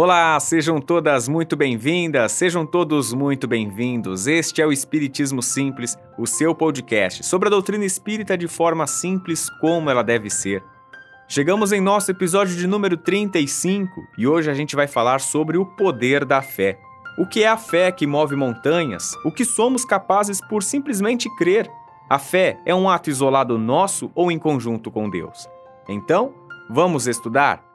Olá, sejam todas muito bem-vindas, sejam todos muito bem-vindos. Este é o Espiritismo Simples, o seu podcast sobre a doutrina espírita de forma simples como ela deve ser. Chegamos em nosso episódio de número 35 e hoje a gente vai falar sobre o poder da fé. O que é a fé que move montanhas? O que somos capazes por simplesmente crer? A fé é um ato isolado nosso ou em conjunto com Deus? Então, vamos estudar?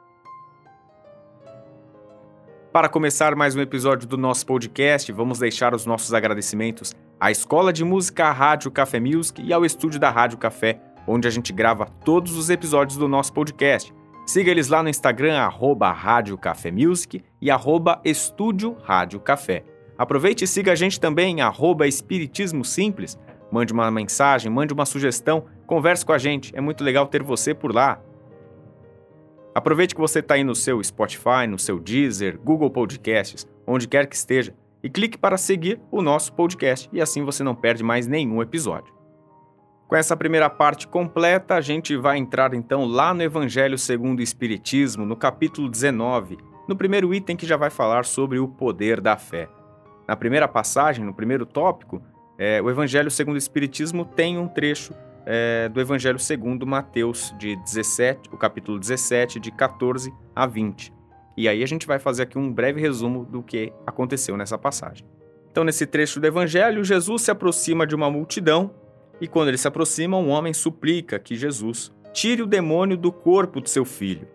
Para começar mais um episódio do nosso podcast, vamos deixar os nossos agradecimentos à Escola de Música Rádio Café Music e ao estúdio da Rádio Café, onde a gente grava todos os episódios do nosso podcast. Siga eles lá no Instagram, arroba Rádio Café Music e arroba Estúdio Rádio Café. Aproveite e siga a gente também arroba Espiritismo Simples. Mande uma mensagem, mande uma sugestão, converse com a gente. É muito legal ter você por lá. Aproveite que você está aí no seu Spotify, no seu Deezer, Google Podcasts, onde quer que esteja, e clique para seguir o nosso podcast e assim você não perde mais nenhum episódio. Com essa primeira parte completa, a gente vai entrar então lá no Evangelho segundo o Espiritismo, no capítulo 19, no primeiro item que já vai falar sobre o poder da fé. Na primeira passagem, no primeiro tópico, é, o Evangelho segundo o Espiritismo tem um trecho é, do Evangelho segundo Mateus, de 17, o capítulo 17, de 14 a 20. E aí a gente vai fazer aqui um breve resumo do que aconteceu nessa passagem. Então, nesse trecho do Evangelho, Jesus se aproxima de uma multidão e, quando ele se aproxima, um homem suplica que Jesus tire o demônio do corpo de seu filho.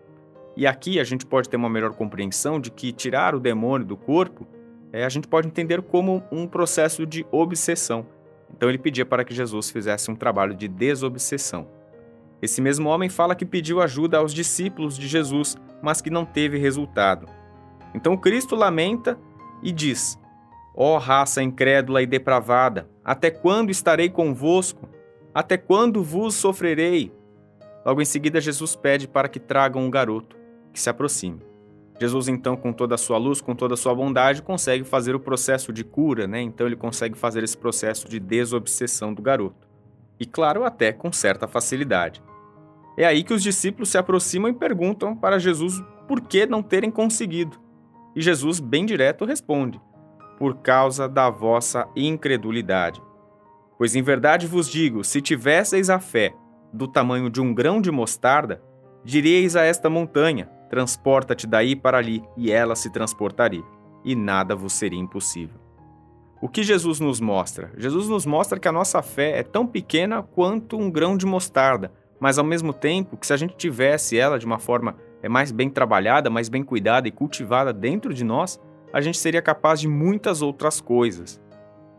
E aqui a gente pode ter uma melhor compreensão de que tirar o demônio do corpo é, a gente pode entender como um processo de obsessão então ele pedia para que Jesus fizesse um trabalho de desobsessão. Esse mesmo homem fala que pediu ajuda aos discípulos de Jesus, mas que não teve resultado. Então Cristo lamenta e diz: Ó oh, raça incrédula e depravada, até quando estarei convosco? Até quando vos sofrerei? Logo em seguida, Jesus pede para que tragam um garoto, que se aproxime. Jesus, então, com toda a sua luz, com toda a sua bondade, consegue fazer o processo de cura, né? Então, ele consegue fazer esse processo de desobsessão do garoto. E, claro, até com certa facilidade. É aí que os discípulos se aproximam e perguntam para Jesus por que não terem conseguido. E Jesus, bem direto, responde: Por causa da vossa incredulidade. Pois em verdade vos digo: se tivesseis a fé do tamanho de um grão de mostarda, diríeis a esta montanha Transporta-te daí para ali, e ela se transportaria, e nada vos seria impossível. O que Jesus nos mostra? Jesus nos mostra que a nossa fé é tão pequena quanto um grão de mostarda, mas ao mesmo tempo que se a gente tivesse ela de uma forma é mais bem trabalhada, mais bem cuidada e cultivada dentro de nós, a gente seria capaz de muitas outras coisas.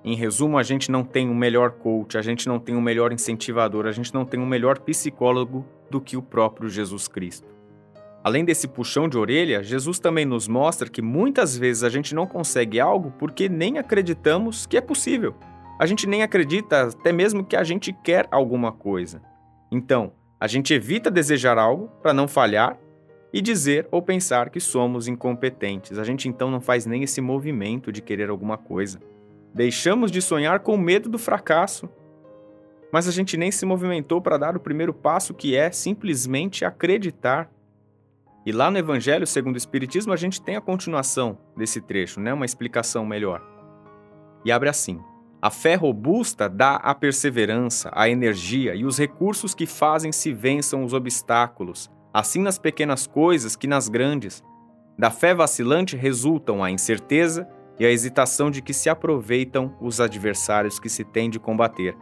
Em resumo, a gente não tem um melhor coach, a gente não tem um melhor incentivador, a gente não tem um melhor psicólogo do que o próprio Jesus Cristo. Além desse puxão de orelha, Jesus também nos mostra que muitas vezes a gente não consegue algo porque nem acreditamos que é possível. A gente nem acredita até mesmo que a gente quer alguma coisa. Então, a gente evita desejar algo para não falhar e dizer ou pensar que somos incompetentes. A gente então não faz nem esse movimento de querer alguma coisa. Deixamos de sonhar com medo do fracasso. Mas a gente nem se movimentou para dar o primeiro passo que é simplesmente acreditar e lá no Evangelho segundo o Espiritismo a gente tem a continuação desse trecho, né? uma explicação melhor. E abre assim: A fé robusta dá a perseverança, a energia e os recursos que fazem se vençam os obstáculos, assim nas pequenas coisas que nas grandes. Da fé vacilante resultam a incerteza e a hesitação de que se aproveitam os adversários que se tem de combater.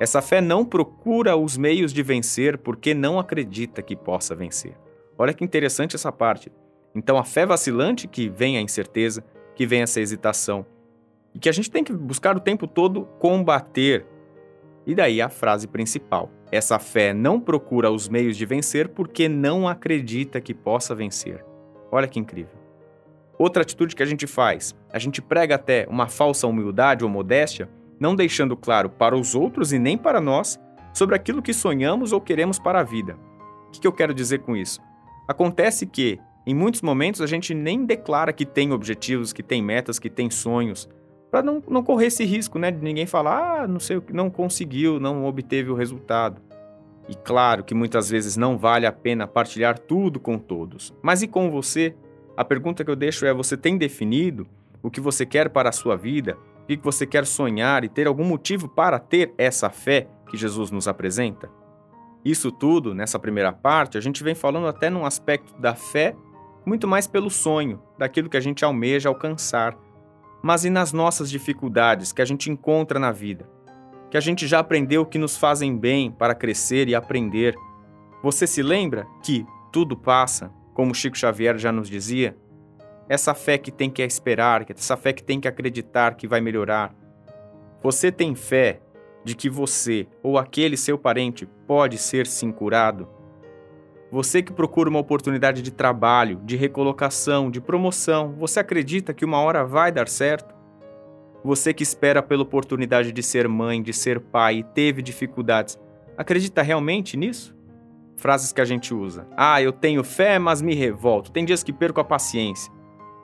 Essa fé não procura os meios de vencer porque não acredita que possa vencer. Olha que interessante essa parte. Então, a fé vacilante, que vem a incerteza, que vem essa hesitação, e que a gente tem que buscar o tempo todo combater. E daí a frase principal: essa fé não procura os meios de vencer porque não acredita que possa vencer. Olha que incrível. Outra atitude que a gente faz, a gente prega até uma falsa humildade ou modéstia, não deixando claro para os outros e nem para nós sobre aquilo que sonhamos ou queremos para a vida. O que eu quero dizer com isso? Acontece que, em muitos momentos, a gente nem declara que tem objetivos, que tem metas, que tem sonhos, para não, não correr esse risco, né? De ninguém falar, ah, não sei o que, não conseguiu, não obteve o resultado. E claro que muitas vezes não vale a pena partilhar tudo com todos. Mas e com você? A pergunta que eu deixo é: você tem definido o que você quer para a sua vida? O que você quer sonhar e ter algum motivo para ter essa fé que Jesus nos apresenta? Isso tudo, nessa primeira parte, a gente vem falando até num aspecto da fé, muito mais pelo sonho, daquilo que a gente almeja alcançar. Mas e nas nossas dificuldades que a gente encontra na vida? Que a gente já aprendeu que nos fazem bem para crescer e aprender. Você se lembra que tudo passa, como Chico Xavier já nos dizia? Essa fé que tem que esperar, essa fé que tem que acreditar que vai melhorar. Você tem fé de que você ou aquele seu parente pode ser sim curado? Você que procura uma oportunidade de trabalho, de recolocação, de promoção, você acredita que uma hora vai dar certo? Você que espera pela oportunidade de ser mãe, de ser pai e teve dificuldades, acredita realmente nisso? Frases que a gente usa. Ah, eu tenho fé, mas me revolto. Tem dias que perco a paciência.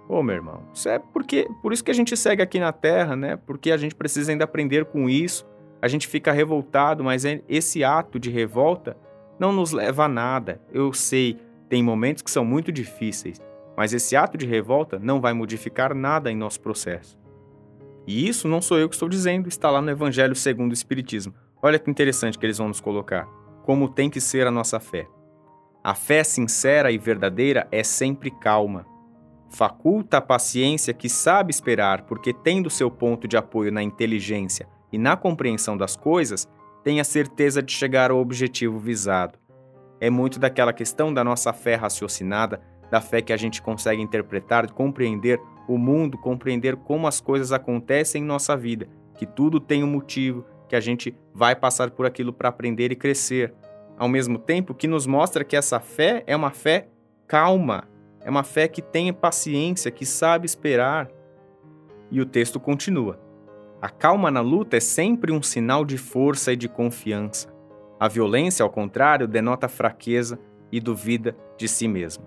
Ô, meu irmão, isso é porque por isso que a gente segue aqui na Terra, né? Porque a gente precisa ainda aprender com isso. A gente fica revoltado, mas é, esse ato de revolta não nos leva a nada. Eu sei, tem momentos que são muito difíceis, mas esse ato de revolta não vai modificar nada em nosso processo. E isso não sou eu que estou dizendo, está lá no Evangelho segundo o Espiritismo. Olha que interessante que eles vão nos colocar como tem que ser a nossa fé. A fé sincera e verdadeira é sempre calma. Faculta a paciência que sabe esperar, porque tendo seu ponto de apoio na inteligência e na compreensão das coisas, tem a certeza de chegar ao objetivo visado. É muito daquela questão da nossa fé raciocinada, da fé que a gente consegue interpretar, compreender o mundo, compreender como as coisas acontecem em nossa vida, que tudo tem um motivo, que a gente vai passar por aquilo para aprender e crescer. Ao mesmo tempo que nos mostra que essa fé é uma fé calma, é uma fé que tem paciência, que sabe esperar. E o texto continua. A calma na luta é sempre um sinal de força e de confiança. A violência, ao contrário, denota fraqueza e duvida de si mesmo.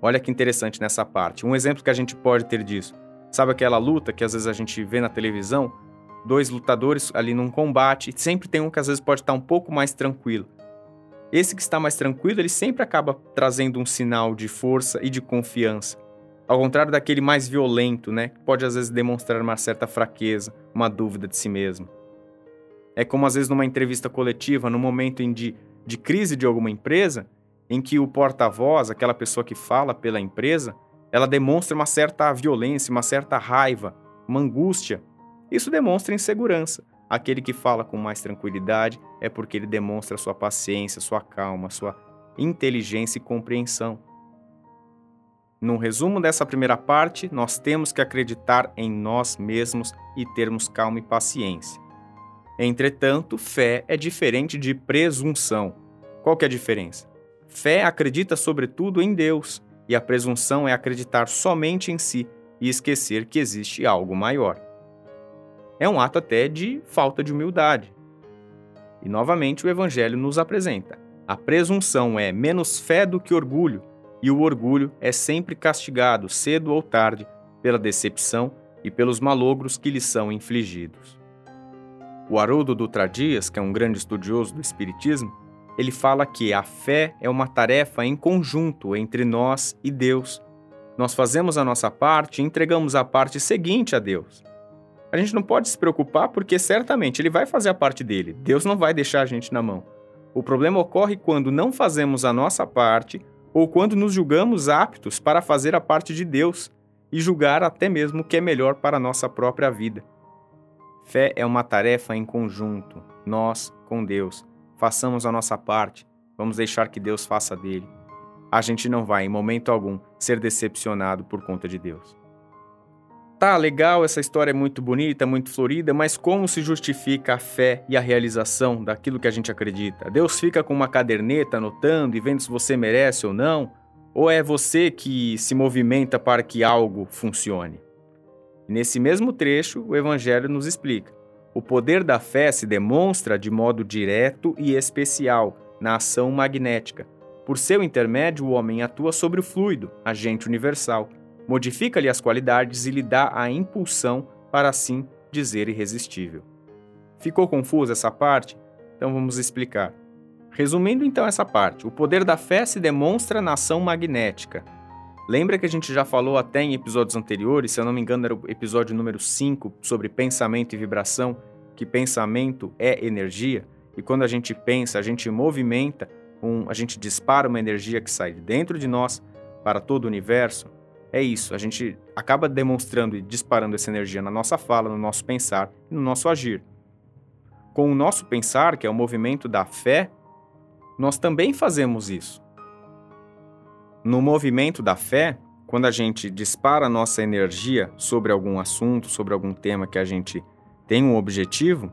Olha que interessante nessa parte. Um exemplo que a gente pode ter disso. Sabe aquela luta que às vezes a gente vê na televisão? dois lutadores ali num combate, sempre tem um que às vezes pode estar um pouco mais tranquilo. Esse que está mais tranquilo, ele sempre acaba trazendo um sinal de força e de confiança. Ao contrário daquele mais violento, né, que pode às vezes demonstrar uma certa fraqueza, uma dúvida de si mesmo. É como às vezes numa entrevista coletiva, no momento em de, de crise de alguma empresa, em que o porta-voz, aquela pessoa que fala pela empresa, ela demonstra uma certa violência, uma certa raiva, uma angústia isso demonstra insegurança. Aquele que fala com mais tranquilidade é porque ele demonstra sua paciência, sua calma, sua inteligência e compreensão. No resumo dessa primeira parte, nós temos que acreditar em nós mesmos e termos calma e paciência. Entretanto, fé é diferente de presunção. Qual que é a diferença? Fé acredita sobretudo em Deus, e a presunção é acreditar somente em si e esquecer que existe algo maior é um ato até de falta de humildade. E novamente o Evangelho nos apresenta: a presunção é menos fé do que orgulho, e o orgulho é sempre castigado, cedo ou tarde, pela decepção e pelos malogros que lhe são infligidos. O Haroldo Dutra Dias, que é um grande estudioso do Espiritismo, ele fala que a fé é uma tarefa em conjunto entre nós e Deus. Nós fazemos a nossa parte e entregamos a parte seguinte a Deus a gente não pode se preocupar porque certamente ele vai fazer a parte dele. Deus não vai deixar a gente na mão. O problema ocorre quando não fazemos a nossa parte ou quando nos julgamos aptos para fazer a parte de Deus e julgar até mesmo o que é melhor para a nossa própria vida. Fé é uma tarefa em conjunto, nós com Deus. Façamos a nossa parte, vamos deixar que Deus faça dele. A gente não vai, em momento algum, ser decepcionado por conta de Deus. Tá legal, essa história é muito bonita, muito florida, mas como se justifica a fé e a realização daquilo que a gente acredita? Deus fica com uma caderneta anotando e vendo se você merece ou não? Ou é você que se movimenta para que algo funcione? nesse mesmo trecho, o Evangelho nos explica: o poder da fé se demonstra de modo direto e especial na ação magnética. Por seu intermédio, o homem atua sobre o fluido, agente universal modifica-lhe as qualidades e lhe dá a impulsão para assim dizer irresistível. Ficou confusa essa parte? Então vamos explicar. Resumindo então essa parte, o poder da fé se demonstra na ação magnética. Lembra que a gente já falou até em episódios anteriores, se eu não me engano era o episódio número 5, sobre pensamento e vibração, que pensamento é energia, e quando a gente pensa, a gente movimenta, um, a gente dispara uma energia que sai de dentro de nós para todo o universo. É isso, a gente acaba demonstrando e disparando essa energia na nossa fala, no nosso pensar e no nosso agir. Com o nosso pensar, que é o movimento da fé, nós também fazemos isso. No movimento da fé, quando a gente dispara a nossa energia sobre algum assunto, sobre algum tema que a gente tem um objetivo,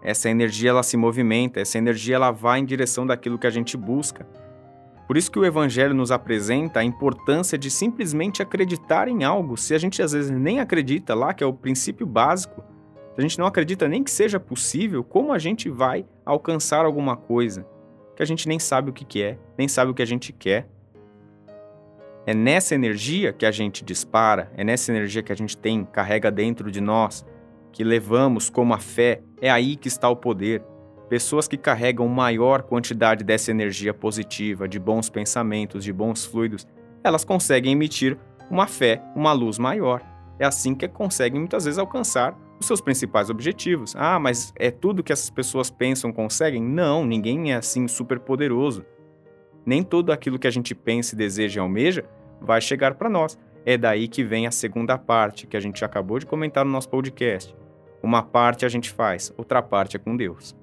essa energia ela se movimenta, essa energia ela vai em direção daquilo que a gente busca. Por isso que o evangelho nos apresenta a importância de simplesmente acreditar em algo, se a gente às vezes nem acredita lá, que é o princípio básico, se a gente não acredita nem que seja possível, como a gente vai alcançar alguma coisa que a gente nem sabe o que é, nem sabe o que a gente quer? É nessa energia que a gente dispara, é nessa energia que a gente tem, carrega dentro de nós, que levamos como a fé, é aí que está o poder. Pessoas que carregam maior quantidade dessa energia positiva, de bons pensamentos, de bons fluidos, elas conseguem emitir uma fé, uma luz maior. É assim que conseguem muitas vezes alcançar os seus principais objetivos. Ah, mas é tudo que essas pessoas pensam conseguem? Não, ninguém é assim super poderoso. Nem tudo aquilo que a gente pensa, deseja e almeja vai chegar para nós. É daí que vem a segunda parte, que a gente acabou de comentar no nosso podcast. Uma parte a gente faz, outra parte é com Deus.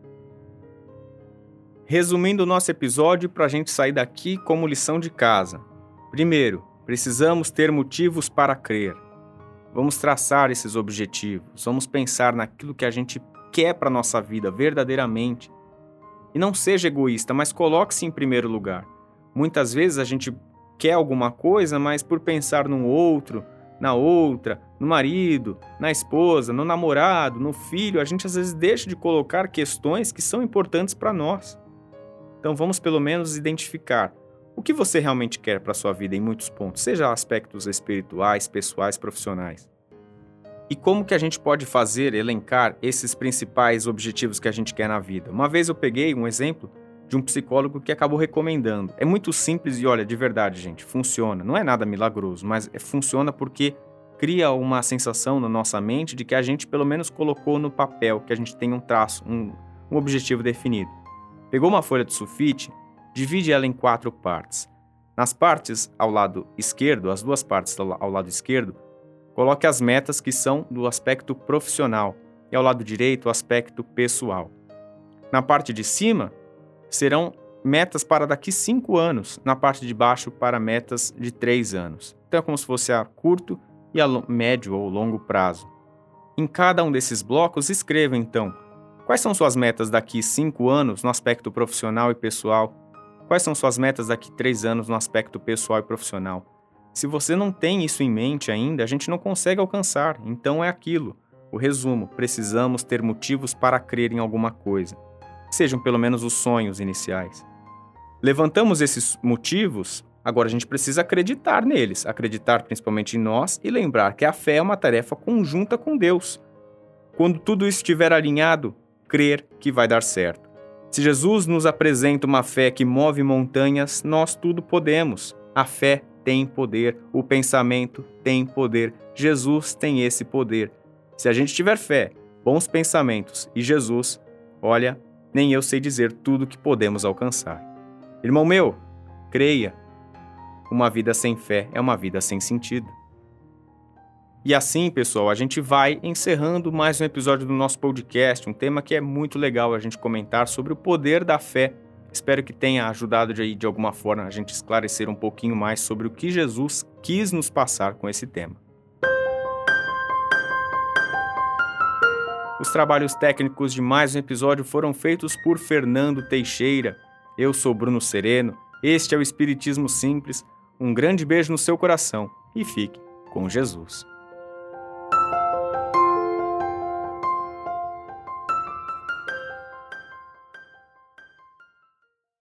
Resumindo o nosso episódio para a gente sair daqui como lição de casa. Primeiro, precisamos ter motivos para crer. Vamos traçar esses objetivos, vamos pensar naquilo que a gente quer para nossa vida verdadeiramente. E não seja egoísta, mas coloque-se em primeiro lugar. Muitas vezes a gente quer alguma coisa, mas por pensar no outro, na outra, no marido, na esposa, no namorado, no filho, a gente às vezes deixa de colocar questões que são importantes para nós. Então vamos pelo menos identificar o que você realmente quer para sua vida em muitos pontos, seja aspectos espirituais, pessoais, profissionais. E como que a gente pode fazer elencar esses principais objetivos que a gente quer na vida? Uma vez eu peguei um exemplo de um psicólogo que acabou recomendando. É muito simples e olha, de verdade, gente, funciona. Não é nada milagroso, mas é, funciona porque cria uma sensação na nossa mente de que a gente pelo menos colocou no papel, que a gente tem um traço, um, um objetivo definido. Pegou uma folha de sulfite, divide ela em quatro partes. Nas partes ao lado esquerdo, as duas partes ao lado esquerdo, coloque as metas que são do aspecto profissional e ao lado direito o aspecto pessoal. Na parte de cima, serão metas para daqui cinco anos, na parte de baixo para metas de três anos. Então é como se fosse a curto e a médio ou longo prazo. Em cada um desses blocos, escreva então quais são suas metas daqui cinco anos no aspecto profissional e pessoal, quais são suas metas daqui três anos no aspecto pessoal e profissional. Se você não tem isso em mente ainda, a gente não consegue alcançar, então é aquilo. O resumo: precisamos ter motivos para crer em alguma coisa sejam pelo menos os sonhos iniciais. Levantamos esses motivos, agora a gente precisa acreditar neles, acreditar principalmente em nós e lembrar que a fé é uma tarefa conjunta com Deus. Quando tudo isso estiver alinhado, crer que vai dar certo. Se Jesus nos apresenta uma fé que move montanhas, nós tudo podemos. A fé tem poder, o pensamento tem poder, Jesus tem esse poder. Se a gente tiver fé, bons pensamentos e Jesus, olha, nem eu sei dizer tudo que podemos alcançar. Irmão meu, creia. Uma vida sem fé é uma vida sem sentido. E assim, pessoal, a gente vai encerrando mais um episódio do nosso podcast, um tema que é muito legal a gente comentar sobre o poder da fé. Espero que tenha ajudado de, de alguma forma a gente esclarecer um pouquinho mais sobre o que Jesus quis nos passar com esse tema. Os trabalhos técnicos de mais um episódio foram feitos por Fernando Teixeira. Eu sou Bruno Sereno, este é o Espiritismo Simples. Um grande beijo no seu coração e fique com Jesus.